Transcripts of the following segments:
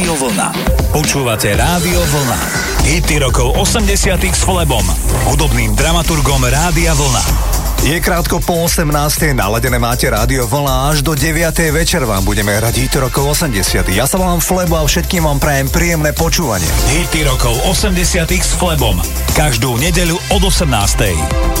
Rádio Vlna. Počúvate Rádio Vlna. Hity rokov 80 s Flebom, hudobným dramaturgom Rádia Vlna. Je krátko po 18. naladené máte rádio Vlna až do 9. večer vám budeme hrať hity rokov 80. Ja sa volám Flebo a všetkým vám prajem príjemné počúvanie. Hity rokov 80 s Flebom. Každú nedeľu od 18.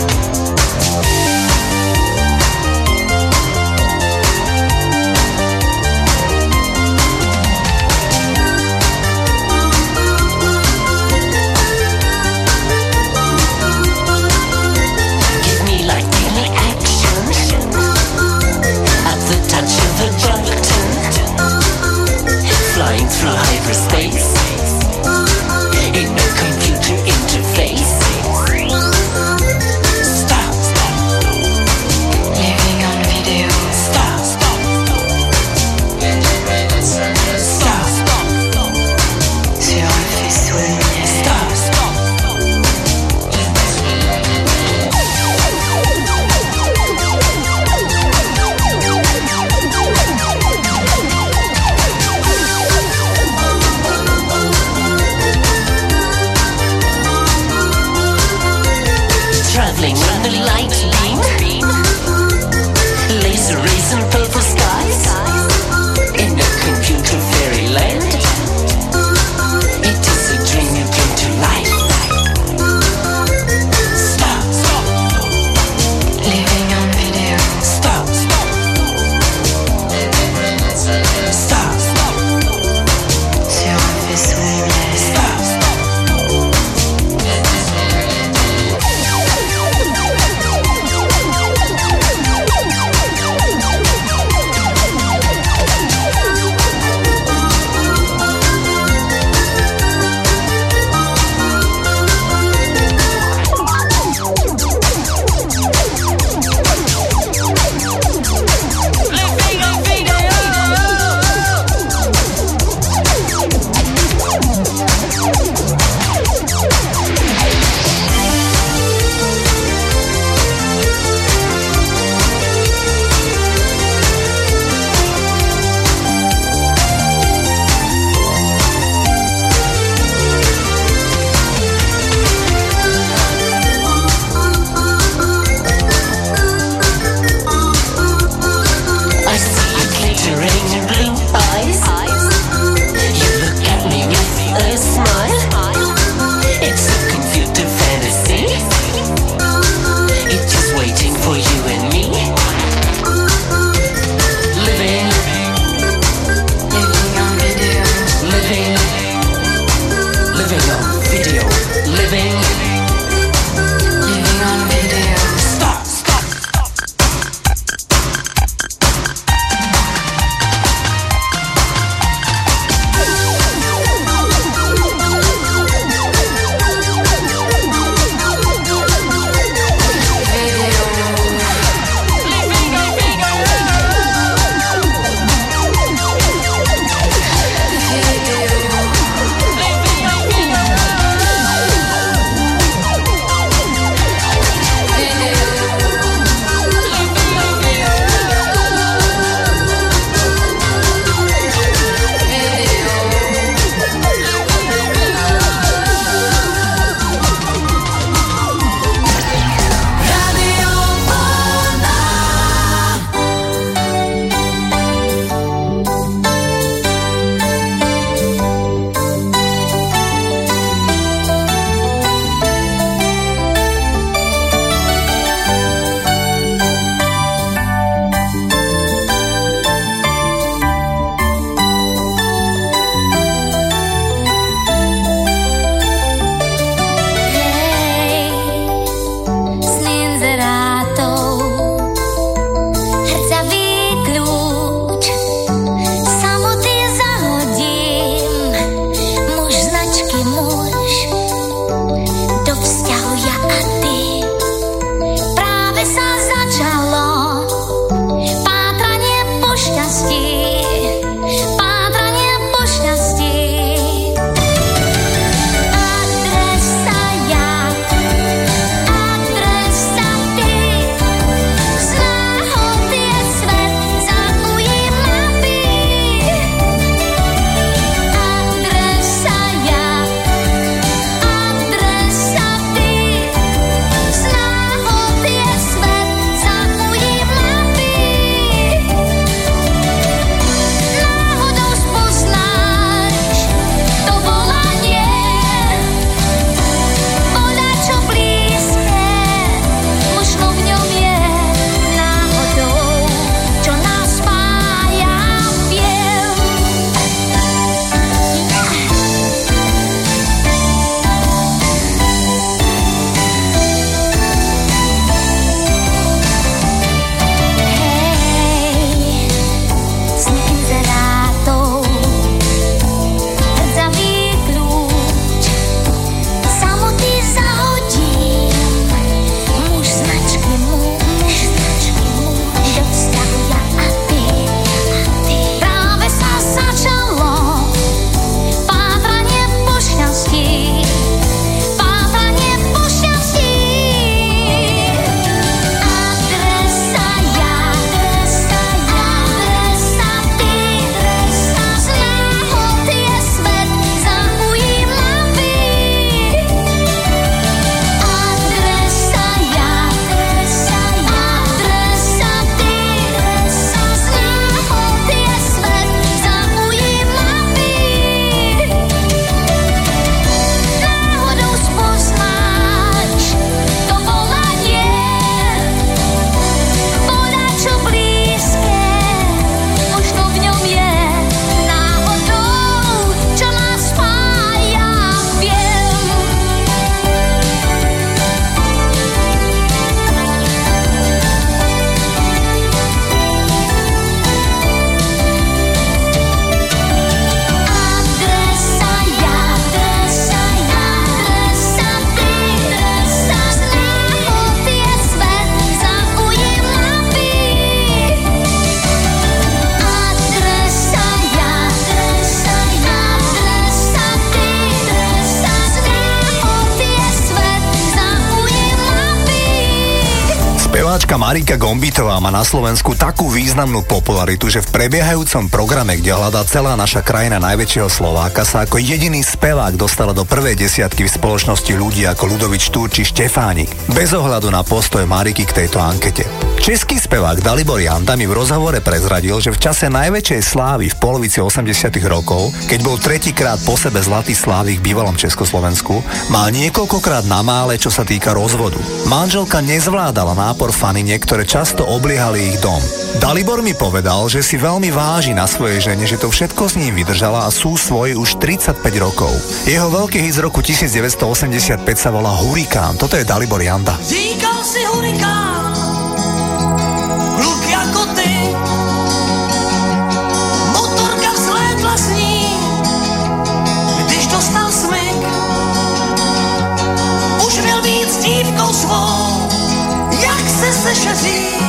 Gombitová má na Slovensku takú významnú popularitu, že v prebiehajúcom programe, kde hľadá celá naša krajina najväčšieho Slováka, sa ako jediný spevák dostala do prvej desiatky v spoločnosti ľudí ako Ludovič Túr či Štefánik. Bez ohľadu na postoj Mariky k tejto ankete. Český spevák Dalibor Janda mi v rozhovore prezradil, že v čase najväčšej slávy v polovici 80 rokov, keď bol tretíkrát po sebe Zlatý slávy v bývalom Československu, mal niekoľkokrát na mále, čo sa týka rozvodu. Manželka nezvládala nápor faniniek, ktoré často obliehali ich dom. Dalibor mi povedal, že si veľmi váži na svojej žene, že to všetko s ním vydržala a sú svoji už 35 rokov. Jeho veľký hit z roku 1985 sa volá Hurikán. Toto je Dalibor Janda. Říkal si hurikán, hoje.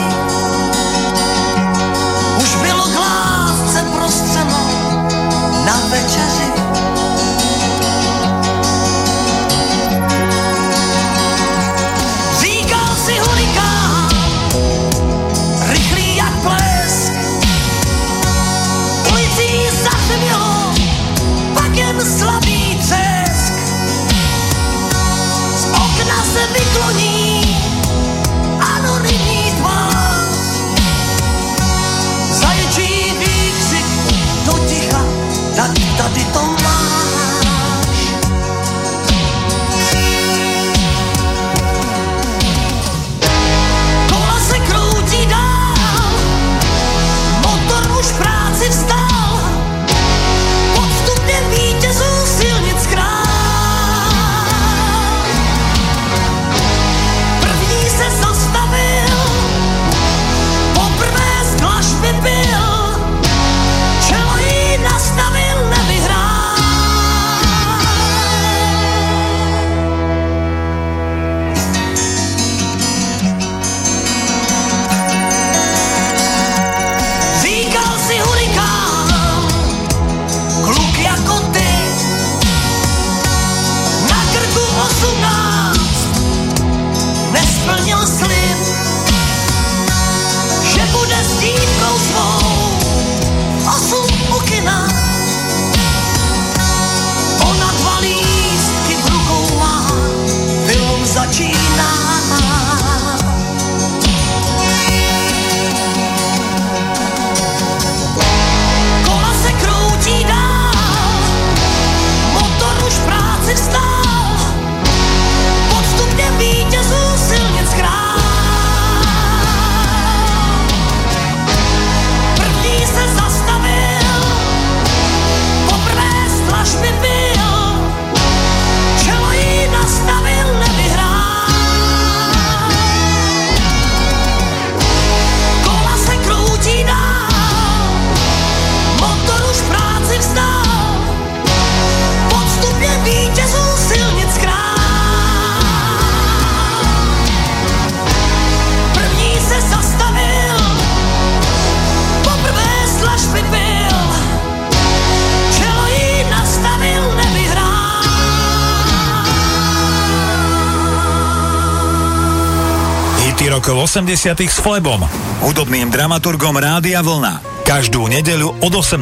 80 s Flebom, hudobným dramaturgom Rádia Vlna. Každú nedeľu od 18.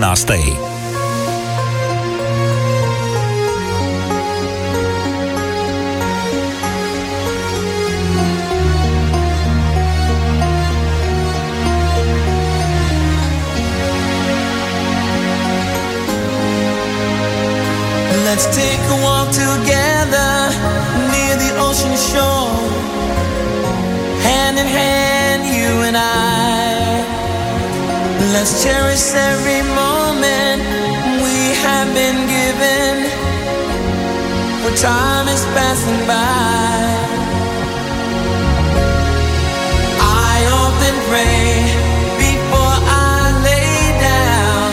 Let's take a walk together near the ocean shore. Hand in hand, you and I. Let's cherish every moment we have been given. For time is passing by. I often pray before I lay down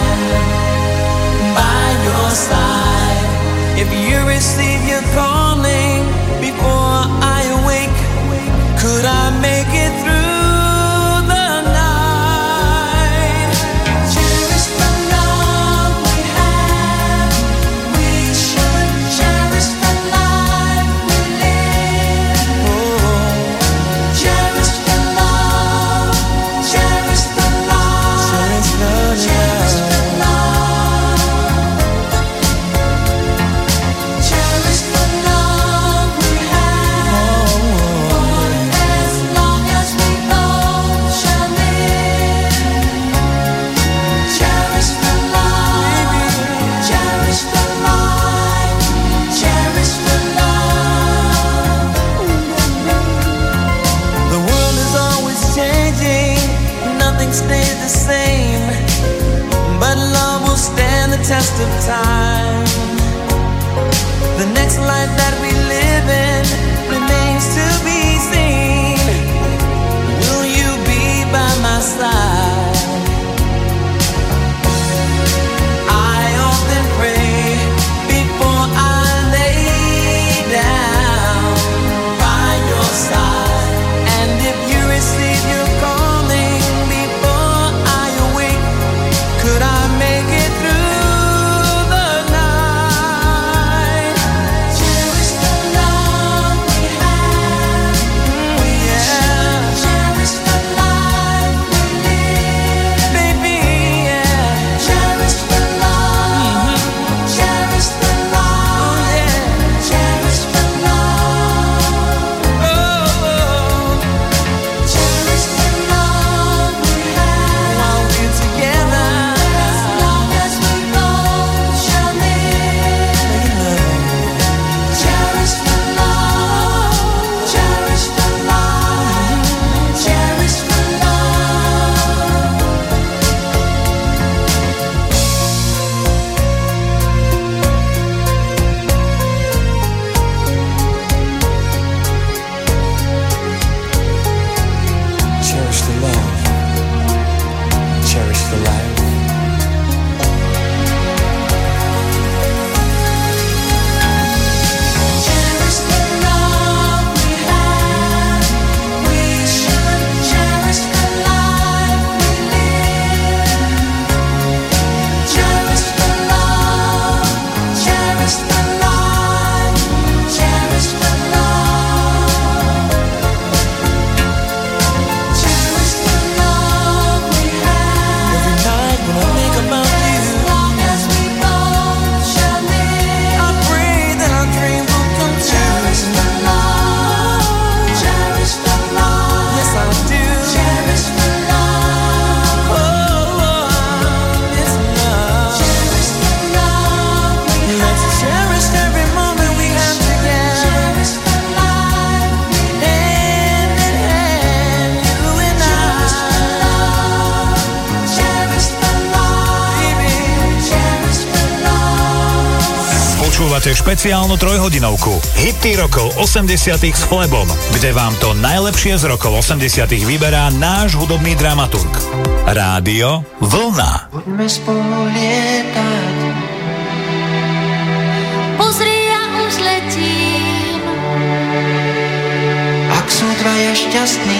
by your side. If you receive your calling before I awake, could I waste of time. The next life that špeciálnu trojhodinovku. Hity rokov 80 s Flebom, kde vám to najlepšie z rokov 80 vyberá náš hudobný dramaturg. Rádio Vlna. Poďme spolu lietať. Pozri, ja už letím. Ak sú dvaja šťastní,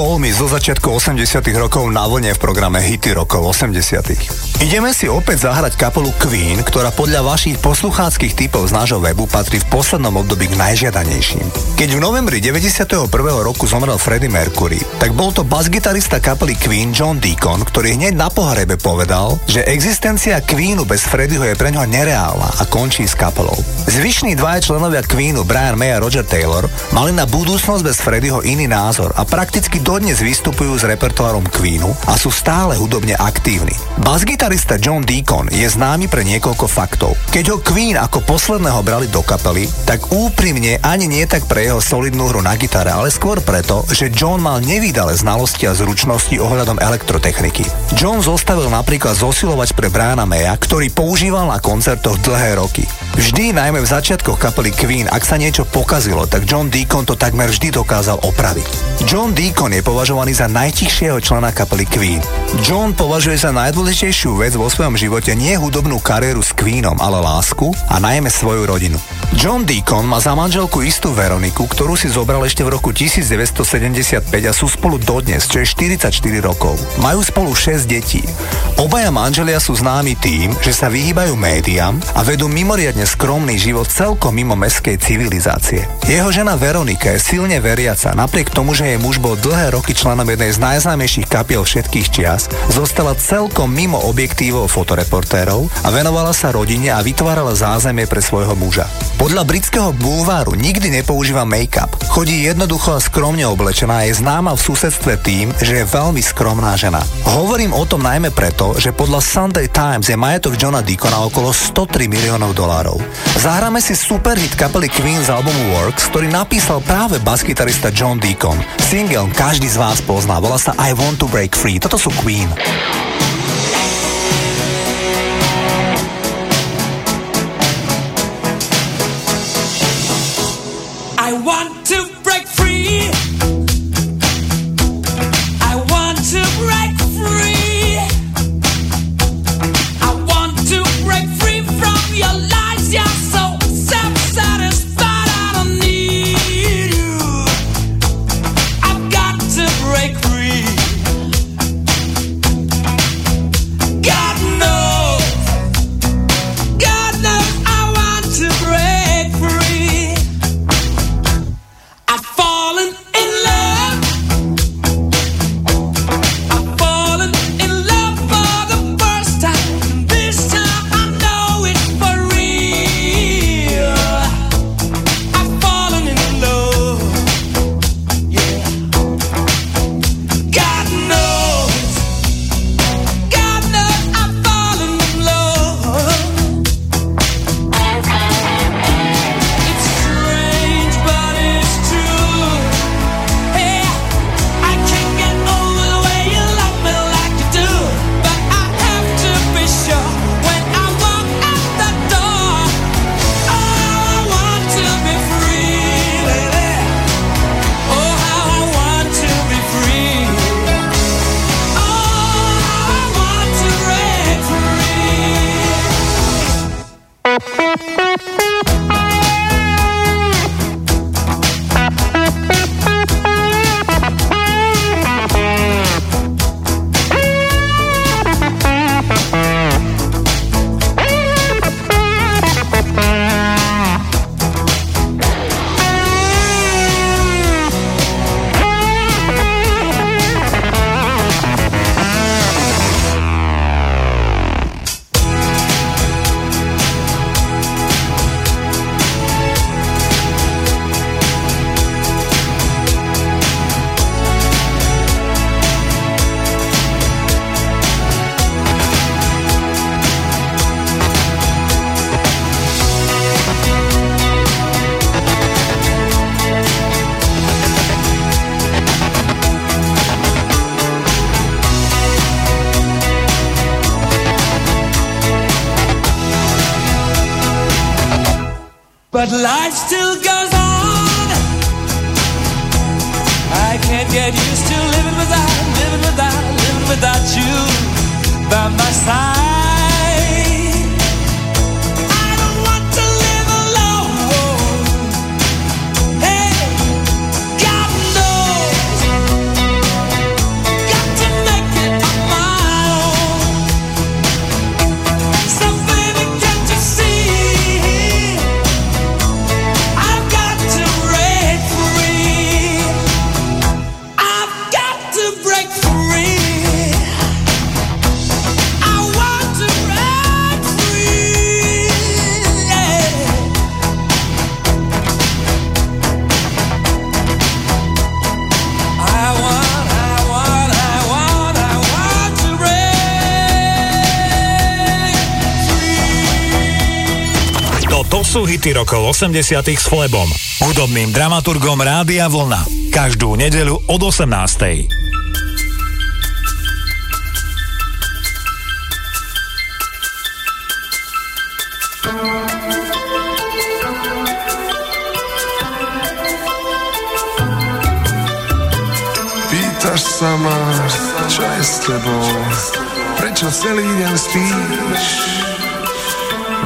Call Me zo začiatku 80 rokov na vlne v programe Hity rokov 80 Ideme si opäť zahrať kapelu Queen, ktorá podľa vašich poslucháckých typov z nášho webu patrí v poslednom období k najžiadanejším. Keď v novembri 91. roku zomrel Freddie Mercury, tak bol to basgitarista kapely Queen John Deacon, ktorý hneď na pohrebe povedal, že existencia Queenu bez Freddieho je pre ňoho nereálna a končí s kapelou. Zvyšní dvaja členovia Queenu, Brian May a Roger Taylor, mali na budúcnosť bez Freddieho iný názor a prakticky dodnes vystupujú s repertoárom Queenu a sú stále hudobne aktívni. Basgitarista John Deacon je známy pre niekoľko faktov. Keď ho Queen ako posledného brali do kapely, tak úprimne ani nie tak pre jeho solidnú hru na gitare, ale skôr preto, že John mal nevýdale znalosti a zručnosti ohľadom elektrotechniky. John zostavil napríklad zosilovač pre Briana Maya, ktorý používal na koncertoch dlhé roky. Vždy, najmä v začiatkoch kapely Queen, ak sa niečo pokazilo, tak John Deacon to takmer vždy dokázal opraviť. John Deacon je považovaný za najtichšieho člena kapely Queen. John považuje za najdôležitejšiu vec vo svojom živote nie hudobnú kariéru s Queenom, ale lásku a najmä svoju rodinu. John Deacon má za manželku istú Veroniku, ktorú si zobral ešte v roku 1975 a sú spolu dodnes, čo je 44 rokov. Majú spolu 6 detí. Obaja manželia sú známi tým, že sa vyhýbajú médiám a vedú mimoriadne skromný život celkom mimo meskej civilizácie. Jeho žena Veronika je silne veriaca, napriek tomu, že jej muž bol dlhé roky členom jednej z najznámejších kapiel všetkých čias, zostala celkom mimo objektívov fotoreportérov a venovala sa rodine a vytvárala zázemie pre svojho muža. Podľa britského bulváru nikdy nepoužíva make-up. Chodí jednoducho a skromne oblečená a je známa v susedstve tým, že je veľmi skromná žena. Hovorím o tom najmä preto, že podľa Sunday Times je majetok Johna Deacona okolo 103 miliónov dolárov. Zahráme si superhit kapely Queen z albumu Works, ktorý napísal práve basgitarista John Deacon. Single každý z vás pozná, volá sa I Want to Break Free. Toto sú Queen. rokov 80 s Flebom, hudobným dramaturgom Rádia Vlna. Každú nedeľu od 18. Pýtaš sa ma, čo je s tebou? Prečo celý deň spíš?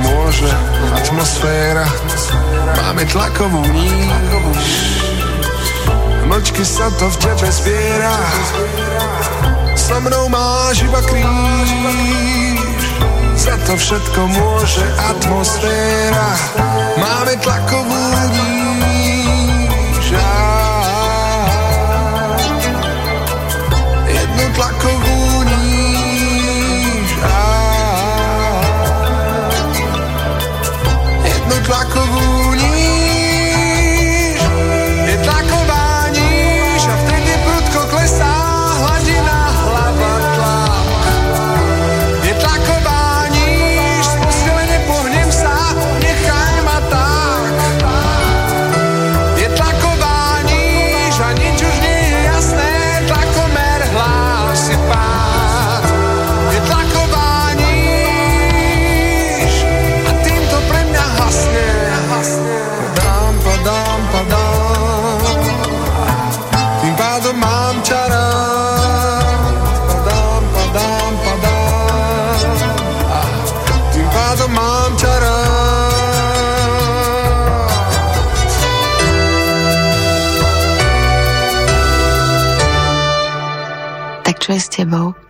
môže. Atmosféra. Máme tlakovú níž. Mlčky sa to v tebe zbiera. So mnou máš iba kríž. Za to všetko môže atmosféra. level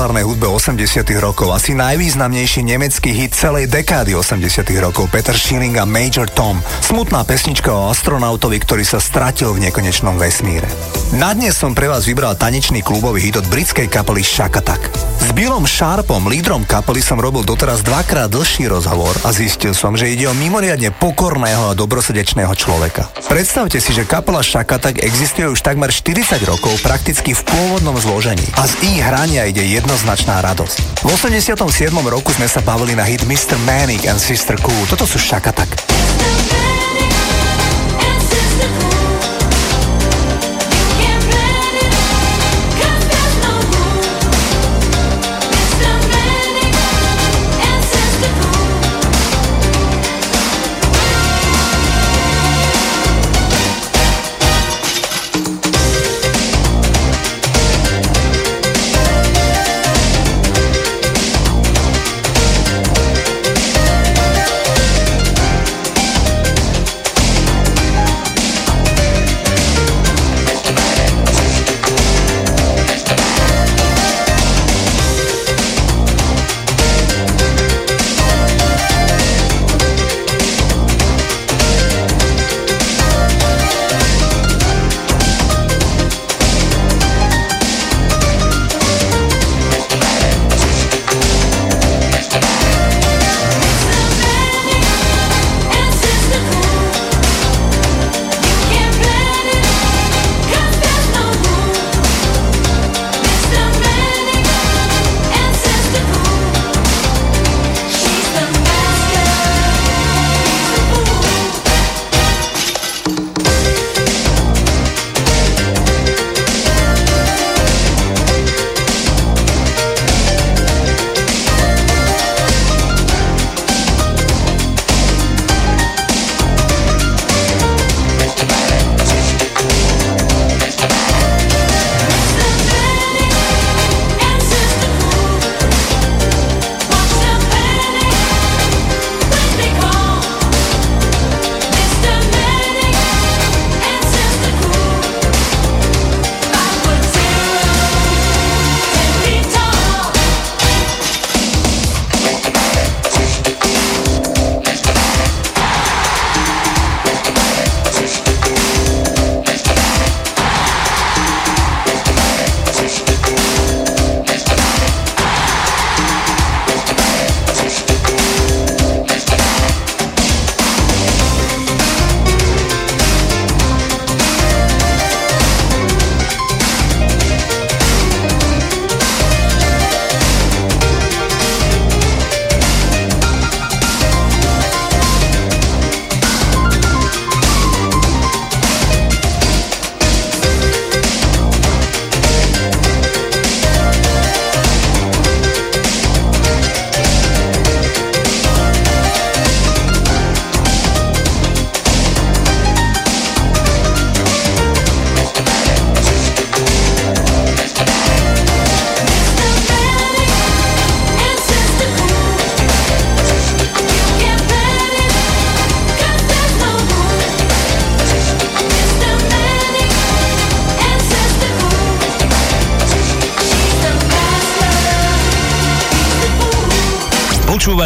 populárnej hudbe 80 rokov, asi najvýznamnejší nemecký hit celej dekády 80 rokov, Peter Schilling a Major Tom. Smutná pesnička o astronautovi, ktorý sa stratil v nekonečnom vesmíre. Na dnes som pre vás vybral tanečný klubový hit od britskej kapely Shack Attack. S Billom Sharpom, lídrom kapely, som robil doteraz dvakrát dlhší rozhovor a zistil som, že ide o mimoriadne pokorného a dobrosrdečného človeka. Predstavte si, že kapela Shack Attack existuje už takmer 40 rokov prakticky v pôvodnom zložení a z ich hrania ide jednoznačná radosť. V 87. roku sme sa bavili na hit Mr. Manic and Sister Cool. Toto sú Shack Attack.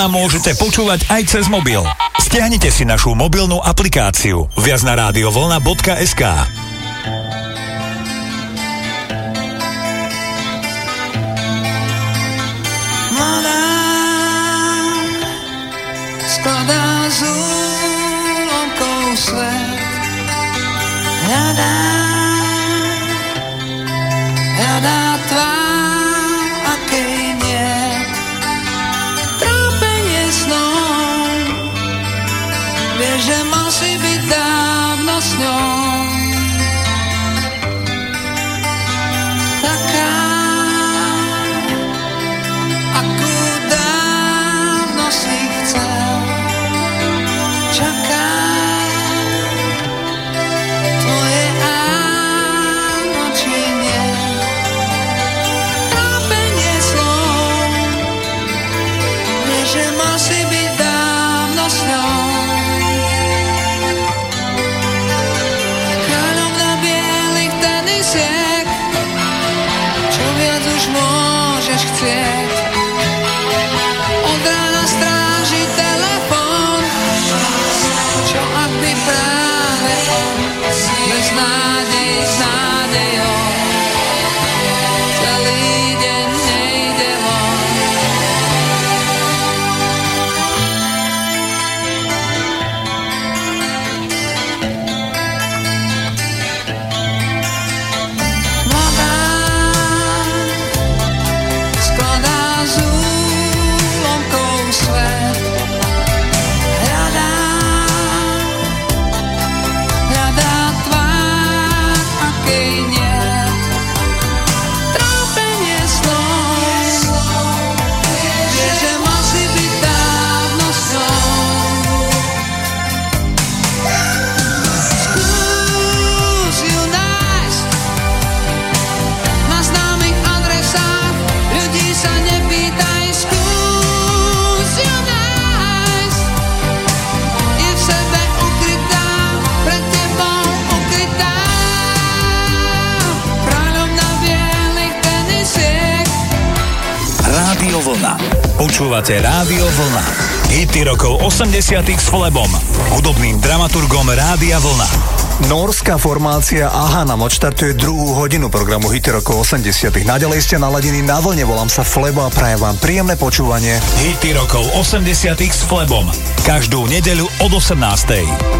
Rána môžete počúvať aj cez mobil. Stiahnite si našu mobilnú aplikáciu viac na rádiovolna.sk 90. s Flebom, hudobným dramaturgom Rádia Vlna. Norská formácia Aha nám odštartuje druhú hodinu programu Hity rokov 80. Naďalej ste naladení na vlne, volám sa Flebo a prajem vám príjemné počúvanie. Hity rokov 80. s Flebom. Každú nedeľu od 18.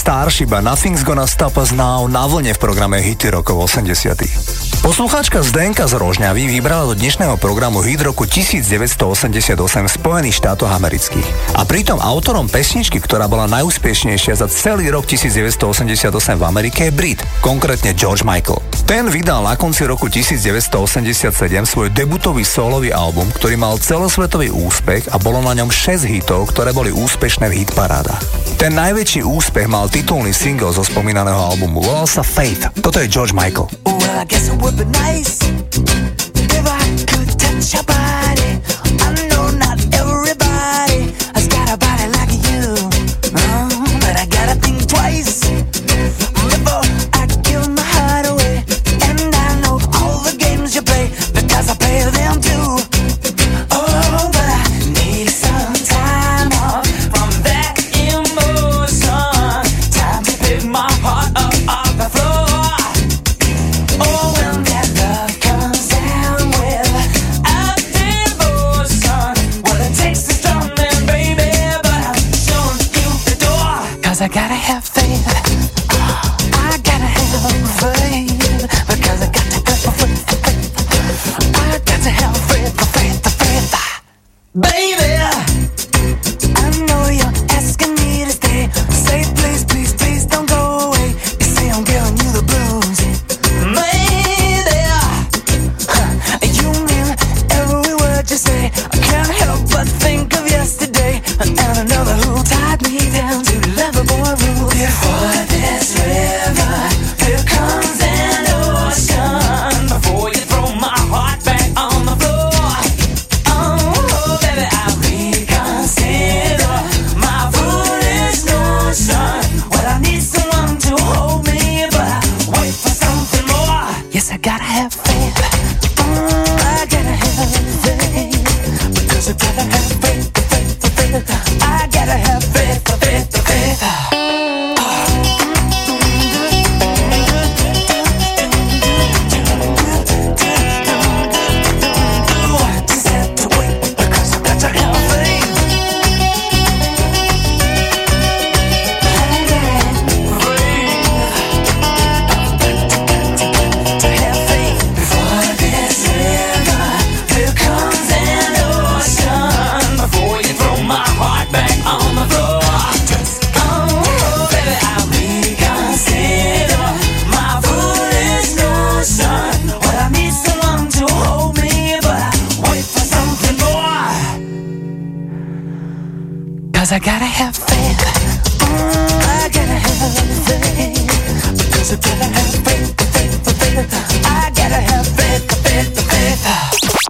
Starship Nothing's Gonna Stop Us Now na vlne v programe Hity rokov 80. Poslucháčka Zdenka z Rožňavy vybrala do dnešného programu hit roku 1988 v Spojených štátoch amerických. A pritom autorom pesničky, ktorá bola najúspešnejšia za celý rok 1988 v Amerike je Brit, konkrétne George Michael. Ten vydal na konci roku 1987 svoj debutový solový album, ktorý mal celosvetový úspech a bolo na ňom 6 hitov, ktoré boli úspešné v hitparádach. Ten najväčší úspech mal titulný single zo spomínaného albumu. Volal sa Faith. Toto je George Michael. Well, I guess it would be nice.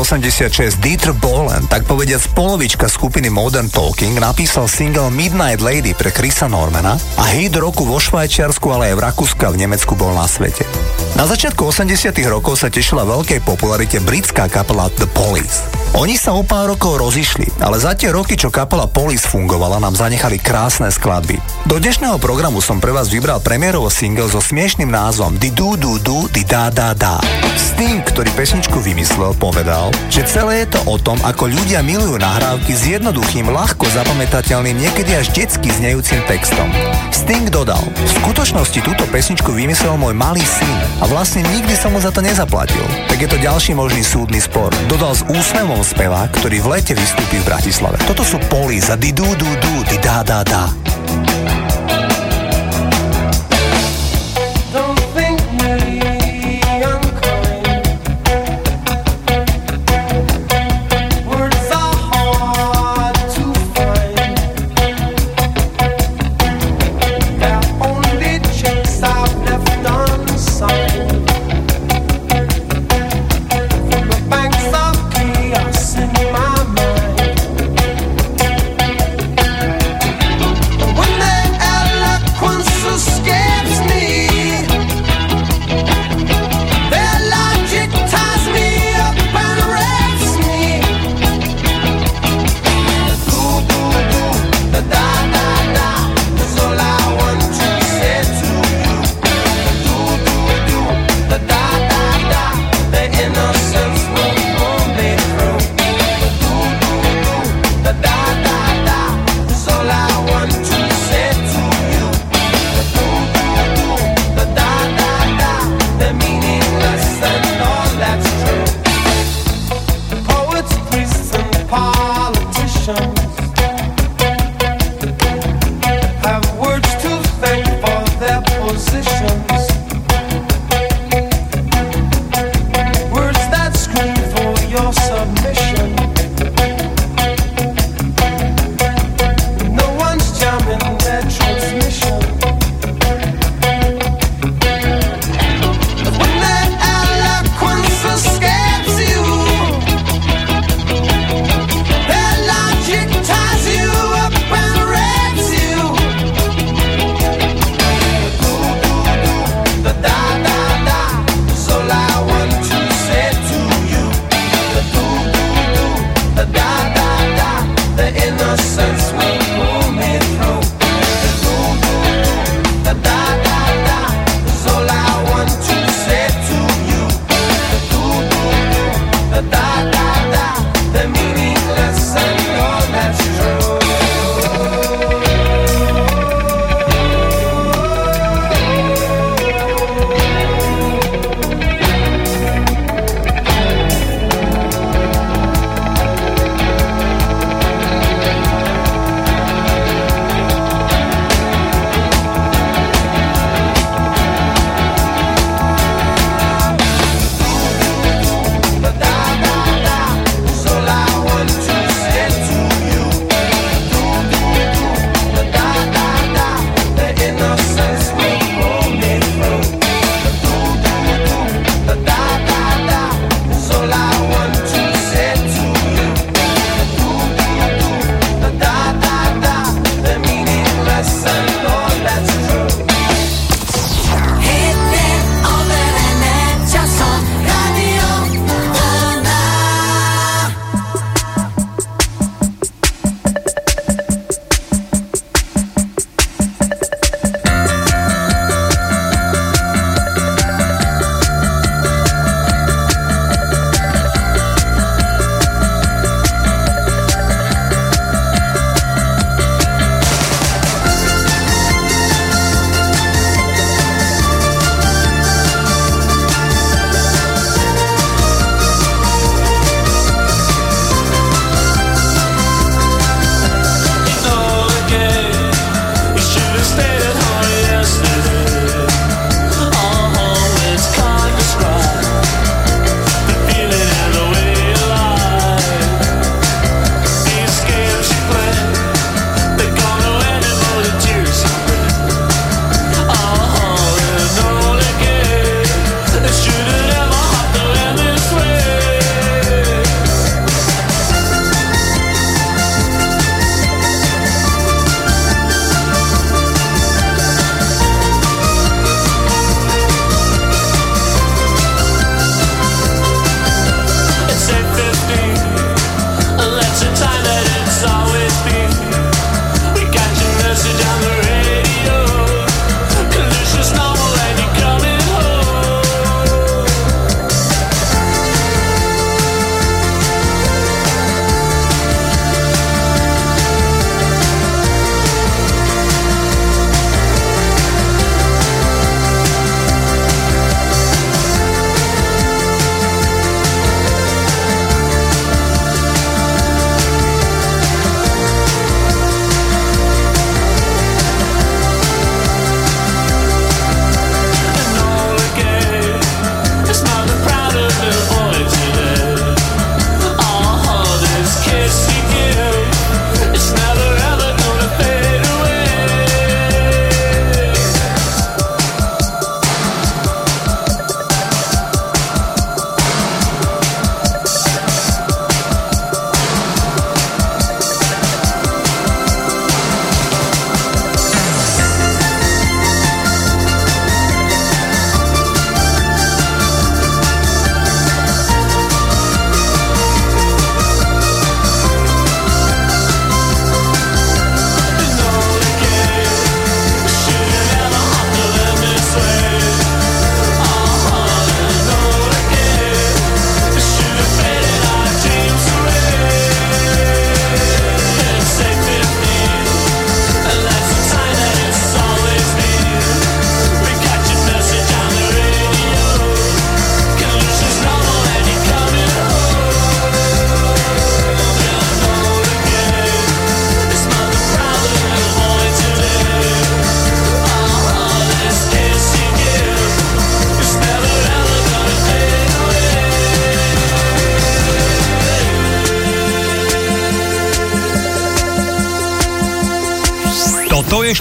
1986 Dieter Bohlen, tak povediac polovička skupiny Modern Talking, napísal single Midnight Lady pre Chrisa Normana a hit roku vo Švajčiarsku, ale aj v Rakúsku a v Nemecku bol na svete. Na začiatku 80 rokov sa tešila veľkej popularite britská kapela The Police. Oni sa o pár rokov rozišli, ale za tie roky, čo kapela Police fungovala, nám zanechali krásne skladby. Do dnešného programu som pre vás vybral premiérovo single so smiešným názvom Di Du Du Du Di Da Da Da. Sting, ktorý pesničku vymyslel, povedal, že celé je to o tom, ako ľudia milujú nahrávky s jednoduchým, ľahko zapamätateľným, niekedy až detsky znejúcim textom. Sting dodal, v skutočnosti túto pesničku vymyslel môj malý syn a vlastne nikdy som mu za to nezaplatil. Tak je to ďalší možný súdny spor. Dodal s úsmevom spevák, ktorý v lete vystúpi v Bratislave. Toto sú Poli za di du du du, di da da da.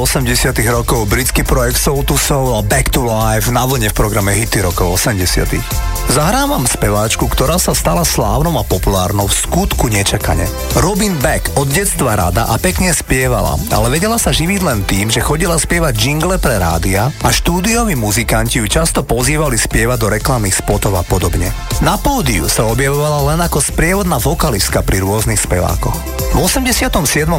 80 rokov. Britský projekt Soul to Soul a Back to Life na vlne v programe Hity rokov 80 Zahrávam speváčku, ktorá sa stala slávnou a populárnou v skutku nečakane. Robin Beck od detstva rada a pekne spievala, ale vedela sa živiť len tým, že chodila spievať jingle pre rádia a štúdioví muzikanti ju často pozývali spievať do reklamných spotov a podobne. Na pódiu sa objavovala len ako sprievodná vokalistka pri rôznych spevákoch. V 87.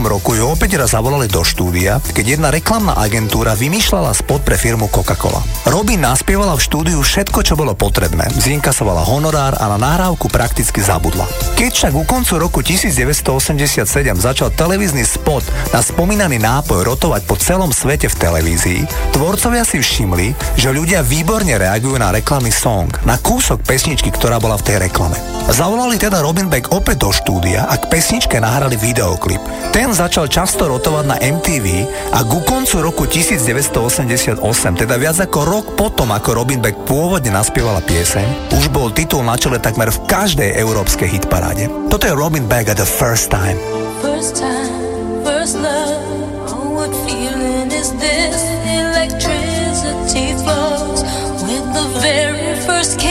roku ju opäť raz zavolali do štúdia, keď jedna reklamná agentúra vymýšľala spot pre firmu Coca-Cola. Robin naspievala v štúdiu všetko, čo bolo potrebné, zinkasovala honorár a na nahrávku prakticky zabudla. Keď však u koncu roku 1987 začal televízny spot na spomínaný nápoj rotovať po celom svete v televízii, tvorcovia si všimli, že ľudia výborne reagujú na reklamný song, na kúsok pesničky, ktorá bola v tej reklame. Zavolali teda Robin Beck opäť do štúdia a k pesničke nahrali videoklip. Ten začal často rotovať na MTV a ku koncu roku 1988, teda viac ako rok potom, ako Robin Beck pôvodne naspievala pieseň, už bol titul na čele takmer v každej európskej hitparáde. Toto je Robin Beck at the first time. First time, first love. Oh, what feeling is this? Electricity flows with the very first kiss.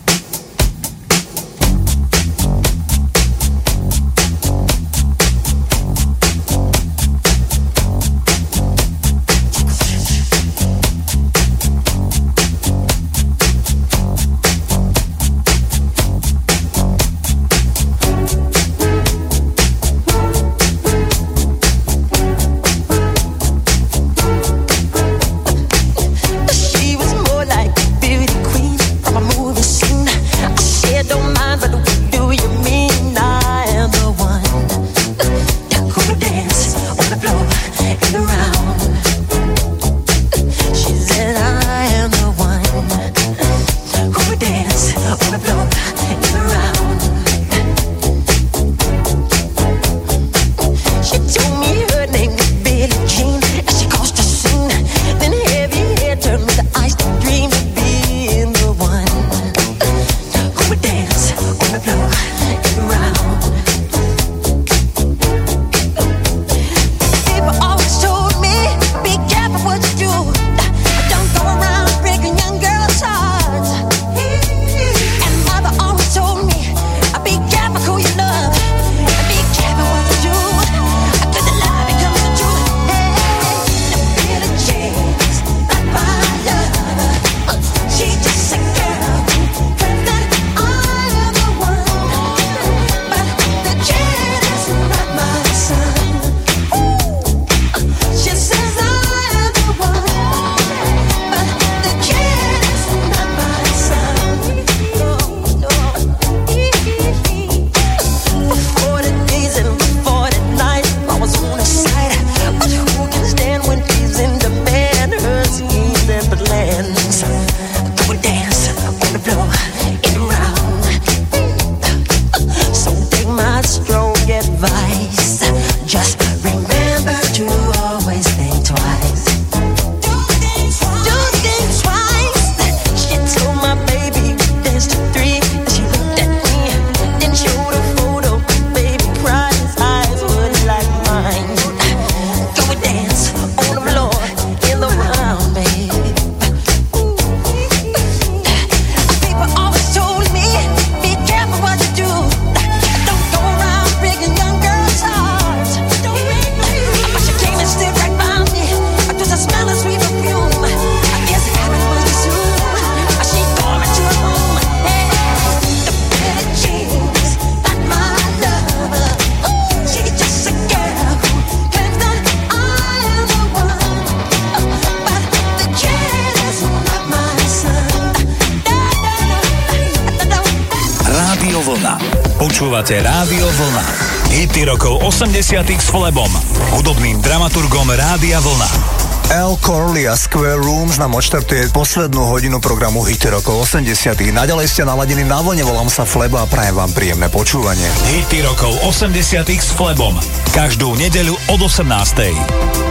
Rádio Vlna. Hity rokov 80 s Flebom, hudobným dramaturgom Rádia Vlna. Al Corley a Square Rooms nám odštartuje poslednú hodinu programu Hity rokov 80 Naďalej ste naladení na vlne, volám sa Fleba a prajem vám príjemné počúvanie. Hity rokov 80 s Flebom. Každú nedeľu od 18.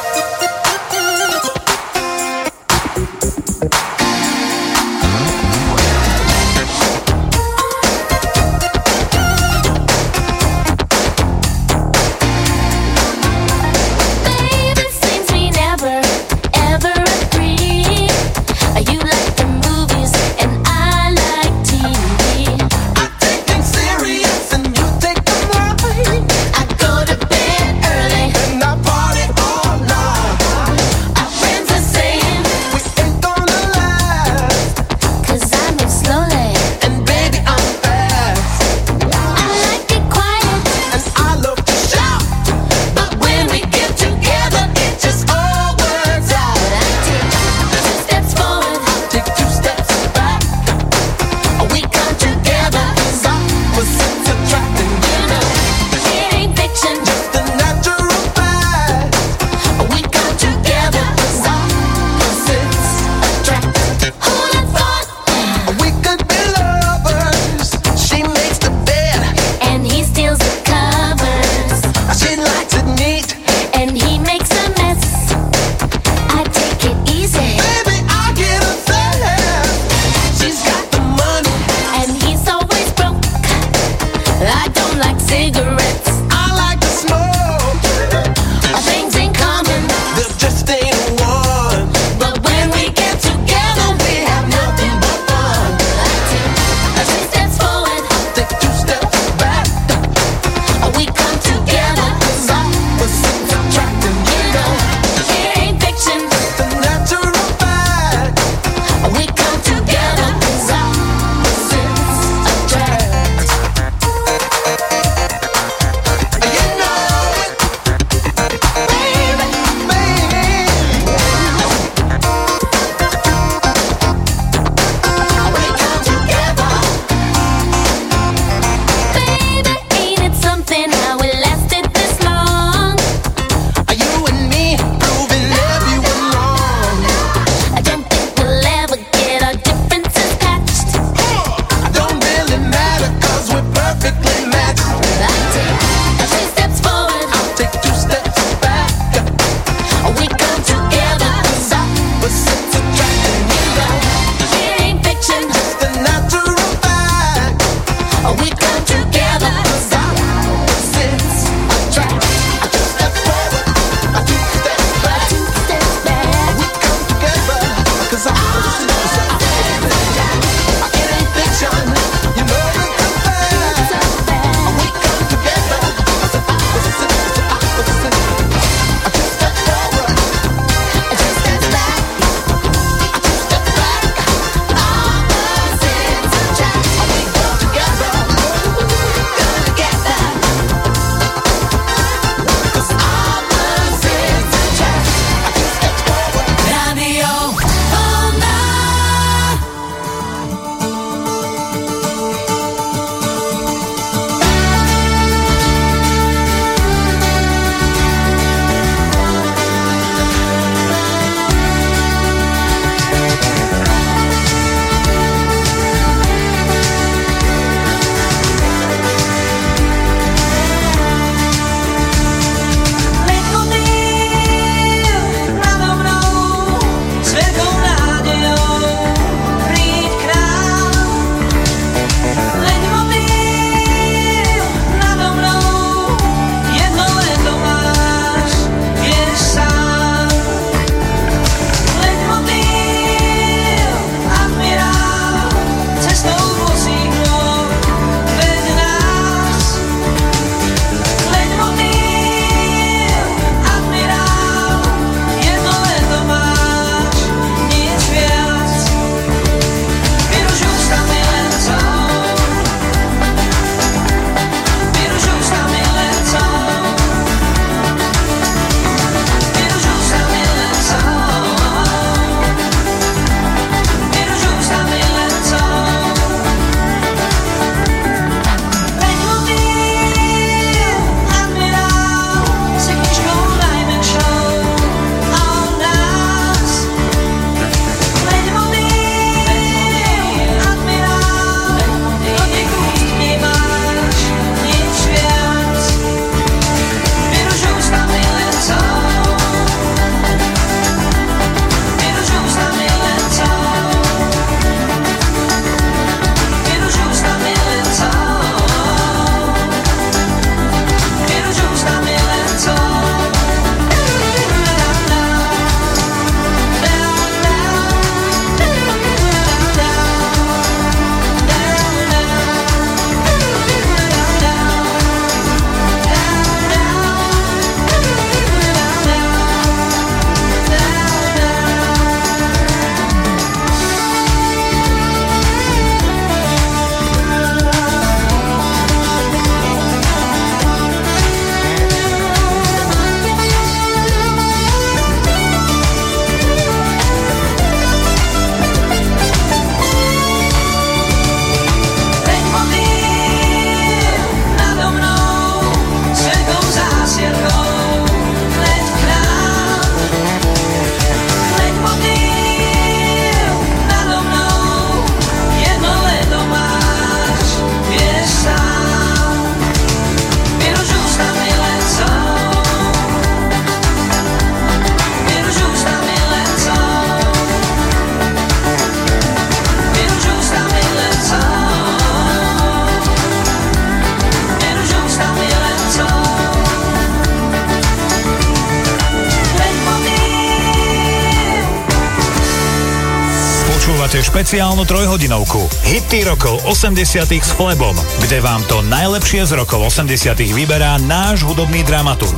špeciálnu trojhodinovku. Hity rokov 80 s Flebom, kde vám to najlepšie z rokov 80 vyberá náš hudobný dramaturg.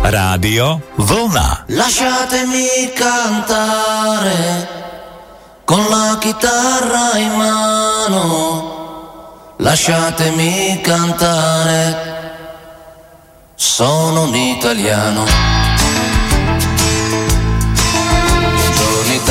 Rádio Vlna. Lasciatemi cantare con la chitarra in mano. Lasciatemi cantare. Sono un italiano.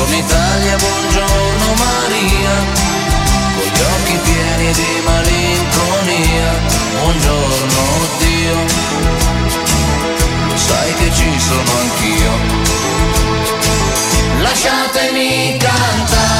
Buongiorno Italia, buongiorno Maria, con gli occhi pieni di malinconia, buongiorno Dio, sai che ci sono anch'io. Lasciatemi cantare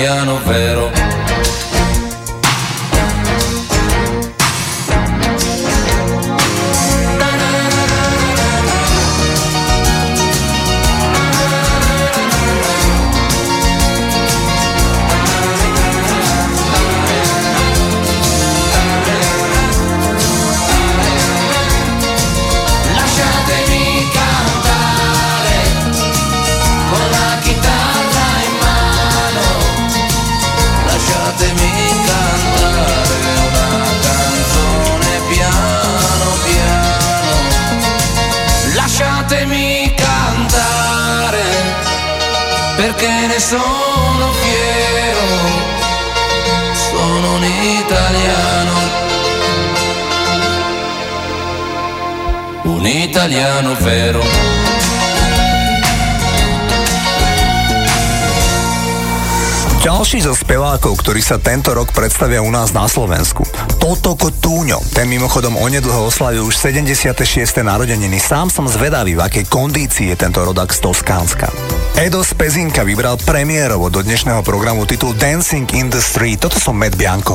italiano vero. Italiano vero. Ďalší zo spevákov, ktorí sa tento rok predstavia u nás na Slovensku. Toto Kotúňo, ten mimochodom onedlho oslaví už 76. narodeniny. Sám som zvedavý, v akej kondícii je tento rodak z Toskánska. Edo z vybral premiérovo do dnešného programu titul Dancing in the Street. Toto som Matt Bianco.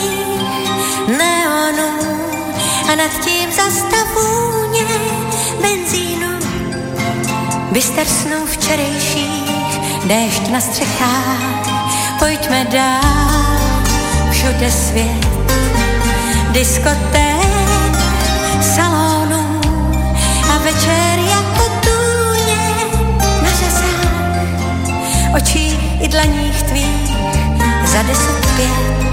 nad tím zastavůně benzínu. Byster snou včerejších, déšť na střechách, pojďme dál, všude svět, diskoték, salonu a večer jako tůně. Na řezách, očí i dlaních tvých za deset pět.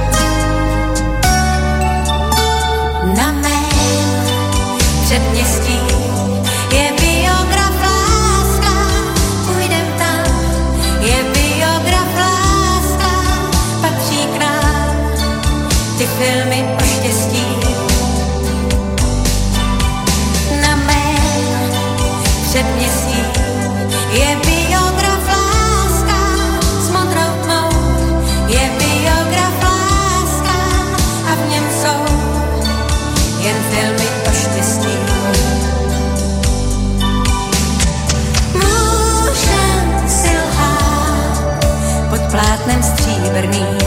filmy o štěstí. Na mém předměstí je biograf láska s modrou tmou, je biograf láska a v něm jsou jen filmy o štěstí. Můžem si lhát pod plátnem stříbrným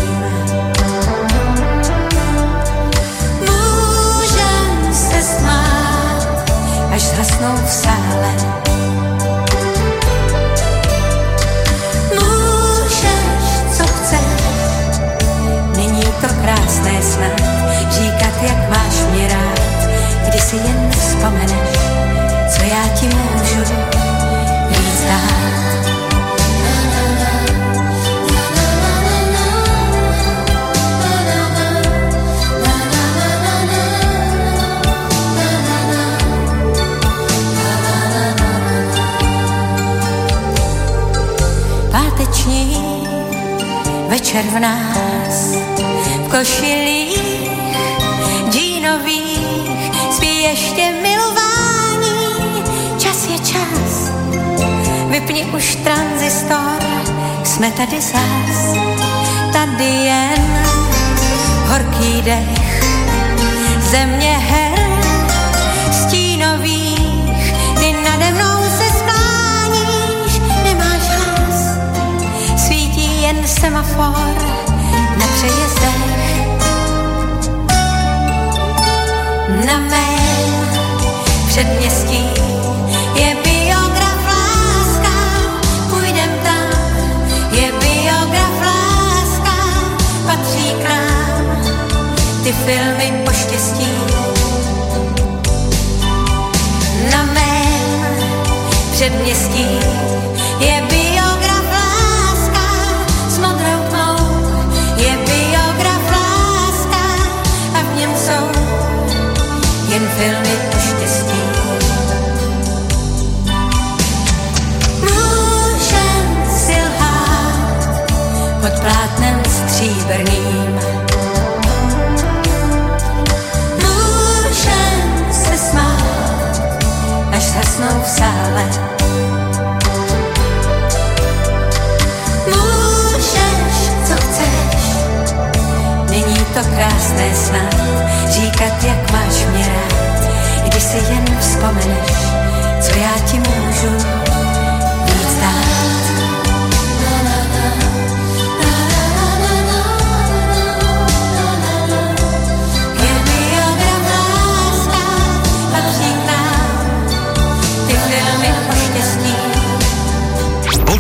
v nás. V košilích dínových spí ještě milování. Čas je čas, vypni už tranzistor, jsme tady zas. Tady jen horký dech, země hej. Semafor na přejezdech. Na mém předměstí je biograf láska, půjdem tam, je biograf láska, patří k nám, ty filmy o štěstí. Na mém předměstí je sále. Můžeš, co chceš, není to krásné snad říkat, jak máš mě rád, když si jen vzpomeneš, co já ti můžu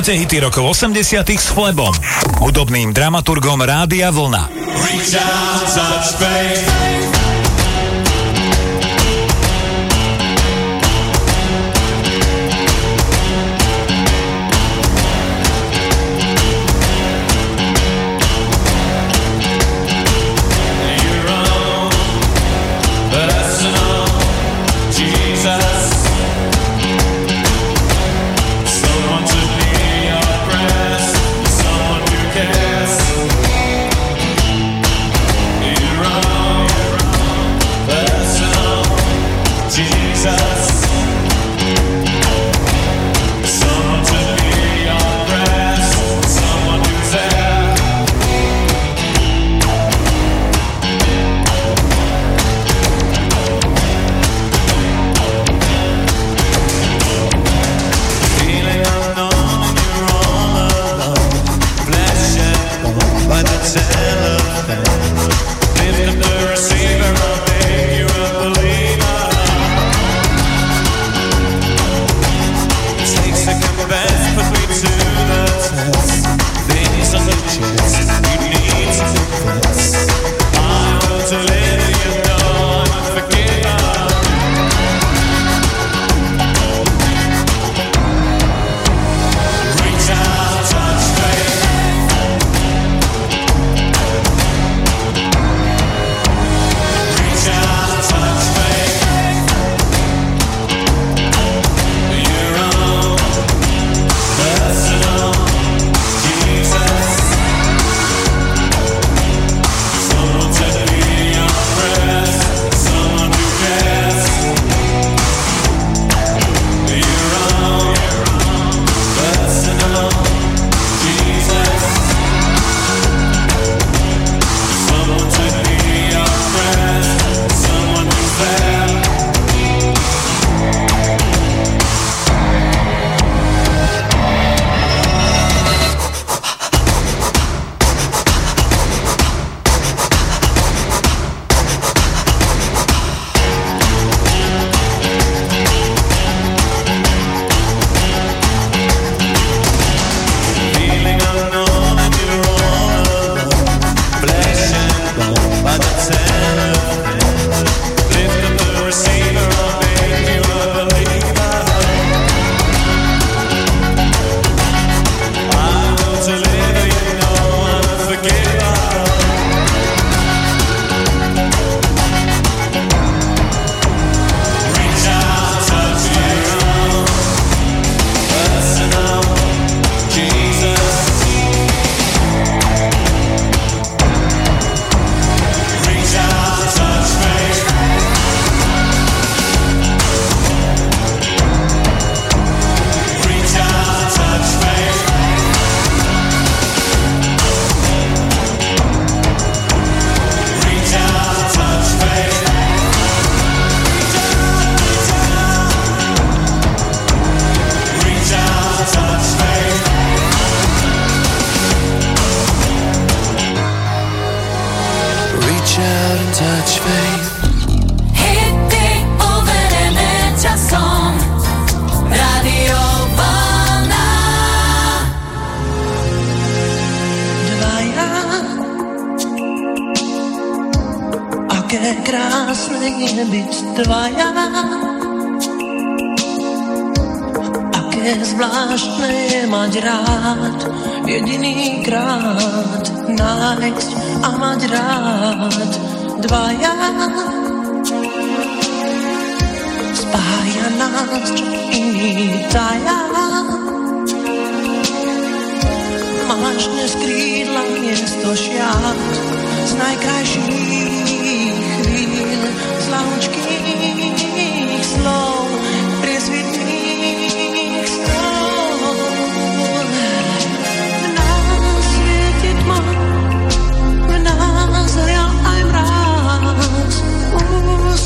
počúvate hity rokov 80 s Flebom, hudobným dramaturgom Rádia Vlna. Reach out, touch. také zvláštne je mať rád, jediný krát nájsť a mať rád dvaja. Spája nás, čo iný tajá. Máš dnes krídla miesto šiat z najkrajších chvíľ, z lahučkých slov.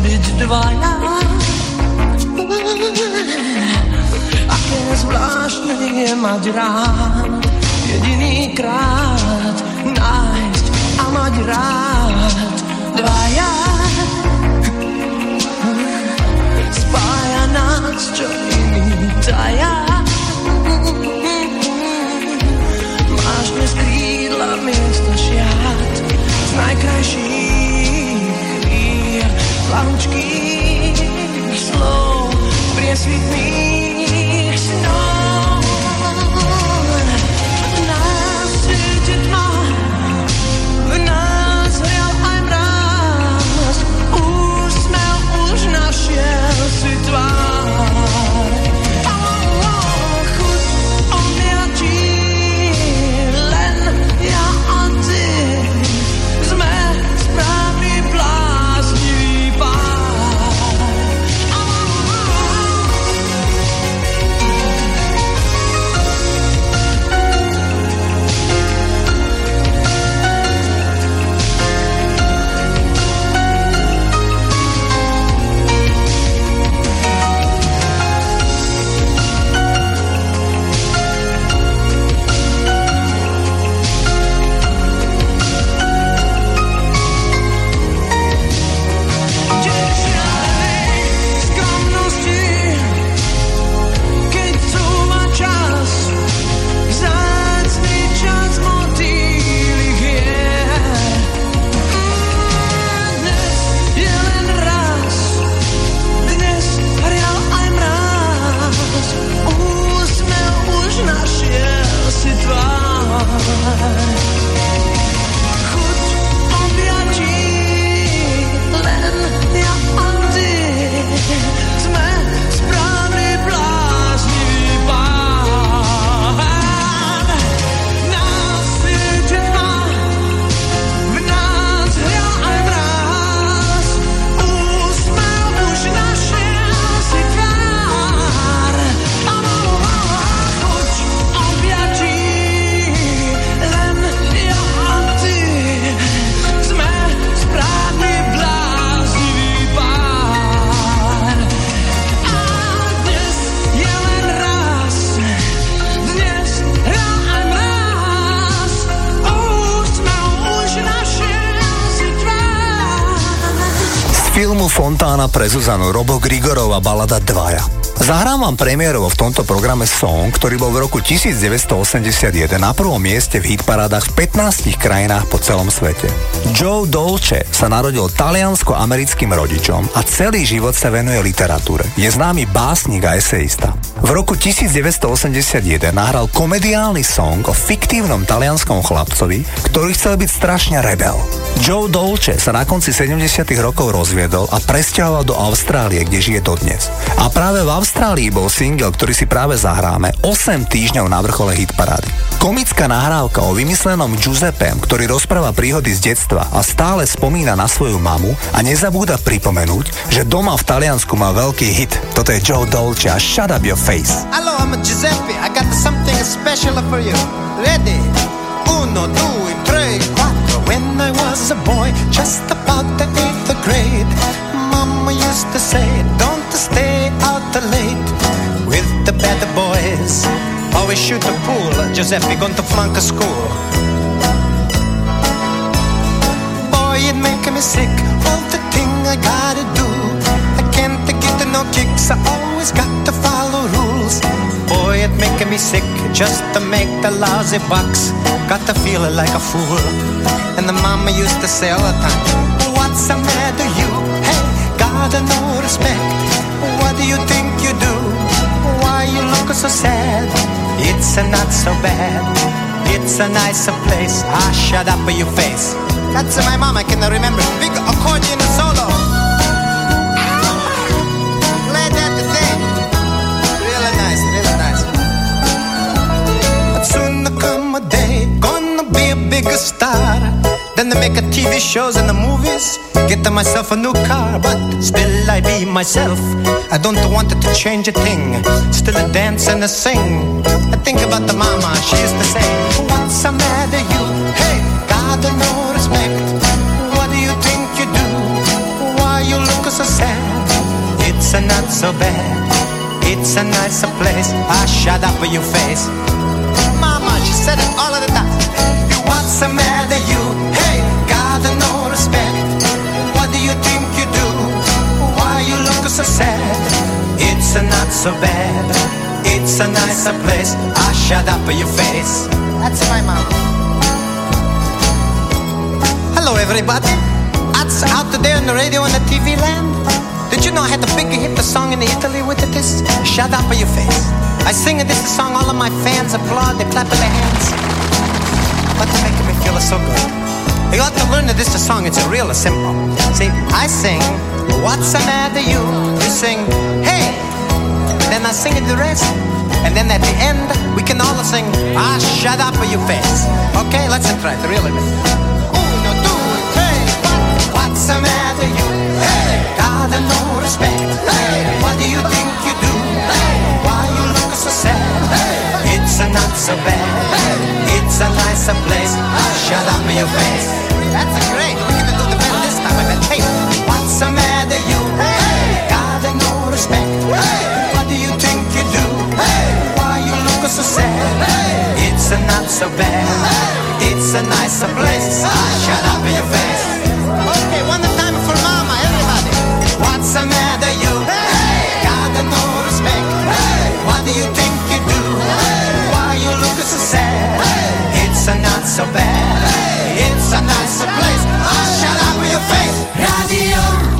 být dvaja. Aké zvláštne je mať rád, jedinýkrát nájsť a mať rád dvaja. Spája nás, čo iný taja. Máš dnes krídla miesto šiat z najkrajších chvíľ, plahučkých slov, priesvitných snov. Na svete tma, v nás hrial aj mráz, úsmev už našiel si tvár. Fontána pre Zuzanu Robo Grigorova balada Dvaja. Zahrám vám premiérovo v tomto programe song, ktorý bol v roku 1981 na prvom mieste v hitparádach v 15 krajinách po celom svete. Joe Dolce sa narodil taliansko-americkým rodičom a celý život sa venuje literatúre. Je známy básnik a eseista. V roku 1981 nahral komediálny song o fiktívnom talianskom chlapcovi, ktorý chcel byť strašne rebel. Joe Dolce sa na konci 70 rokov rozviedol a presťahoval do Austrálie, kde žije dodnes. A práve v Austrálii bol single, ktorý si práve zahráme, 8 týždňov na vrchole hitparády. Komická nahrávka o vymyslenom Giuseppem, ktorý rozpráva príhody z detstva a stále spomína na svoju mamu a nezabúda pripomenúť, že doma v Taliansku má veľký hit. Toto je Joe Dolce a Shut Up Your Face. Hello, I'm Giuseppe. I got something special for you. Ready? Uno, due. I was a boy, just about the eighth grade, Mama used to say, don't stay out late with the bad boys. Always shoot the pool, Giuseppe, going to flunk a school. Boy, it make me sick, all the thing I gotta do. I can't get no kicks, I always got to follow rules. It make me sick just to make the lousy bucks. Got to feel it like a fool. And the mama used to say all the time, What's the matter, you? Hey, gotta no respect. What do you think you do? Why you look so sad? It's a not so bad. It's a nicer place. Ah, shut up your face. That's my mom, I can remember. Big accordion solo. There come a day, gonna be a bigger star. Then they make a TV shows and the movies. Get myself a new car, but still I be myself. I don't want to change a thing. Still I dance and I sing. I think about the mama, she used to say, What's the matter, you? Hey, God, no respect. What do you think you do? Why you look so sad? It's not so bad. It's a nicer place. I shut up your face. Said it all of the time. What's the matter, you? Hey, got no respect. What do you think you do? Why you look so sad? It's not so bad. It's a nicer place. Ah, shut up your face. That's my mom. Hello, everybody. That's out there on the radio and the TV land. Did you know I had a big hit the song in Italy with it? This shut up your face. I sing this song, all of my fans applaud, they clap their hands. But they're making me feel so good. You ought to learn that this is a song, it's a real simple. See, I sing, what's the matter you? You sing, hey, then I sing it the rest. And then at the end, we can all sing, ah, shut up your face. Okay, let's try it really. Uno, quattro. What's the matter you? Hey, got no respect. Hey, what do you think you do? Hey, why you so sad? Hey, it's a not so bad. Hey, it's a nicer place. Ah, shut up your face. That's a great. We're gonna do the band this time. I bet. Hey, what's the matter you? Hey, got no respect. Hey, what do you think you do? Hey, why you look so sad? Hey, it's a not so bad. It's a nicer place. Shut up in your face. Not so bad. Hey, it's a nicer place. Ah, shut up your face. Radio.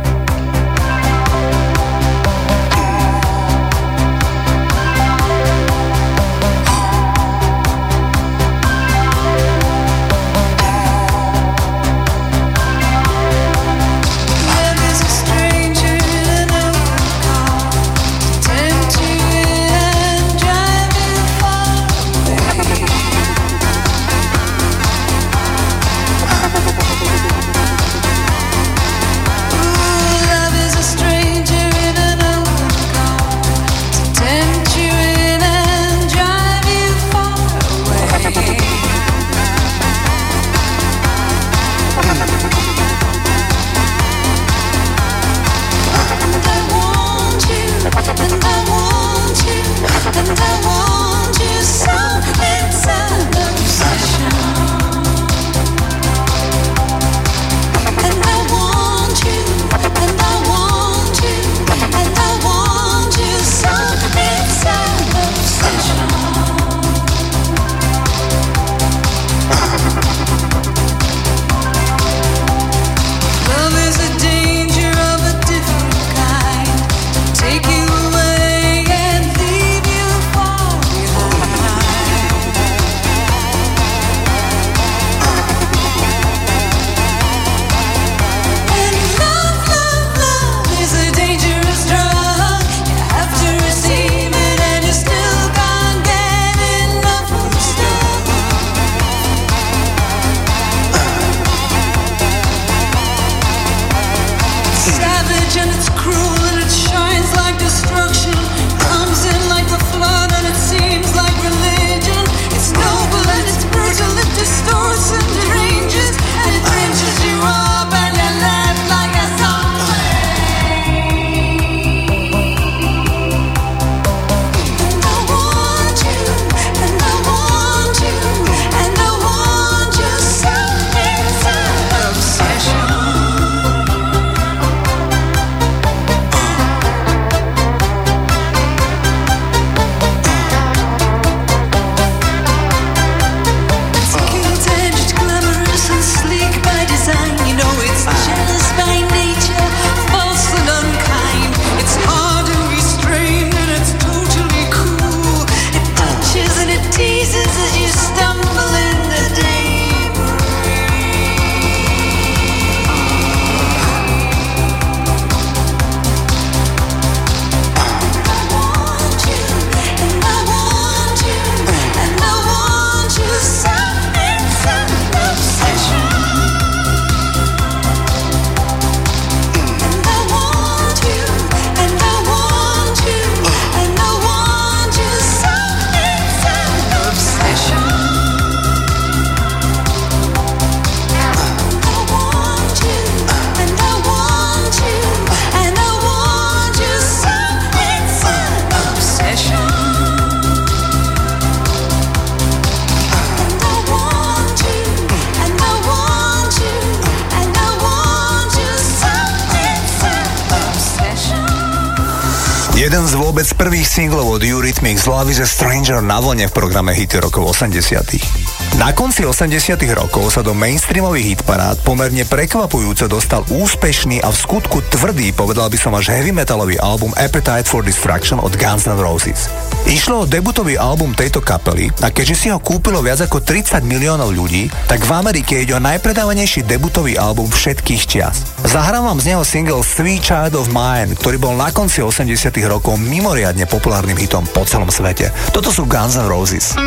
Eurythmics Love is Stranger na vlne v programe Hity rokov 80. Na konci 80 rokov sa do mainstreamových hitparád pomerne prekvapujúco dostal úspešný a v skutku tvrdý, povedal by som až heavy metalový album Appetite for Destruction od Guns N' Roses. Išlo o debutový album tejto kapely a keďže si ho kúpilo viac ako 30 miliónov ľudí, tak v Amerike ide o najpredávanejší debutový album všetkých čias. Zahrám vám z neho single Three Child of Mine, ktorý bol na konci 80 rokov mimoriadne populárnym hitom po celom svete. Toto sú Guns N' Roses.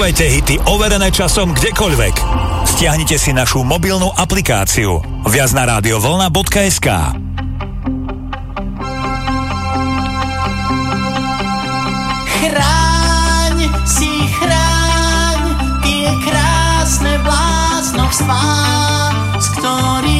Počúvajte hity overené časom kdekoľvek. Stiahnite si našu mobilnú aplikáciu viac na radiovlna.sk Chráň si, chráň tie krásne bláznovstvá, s ktorými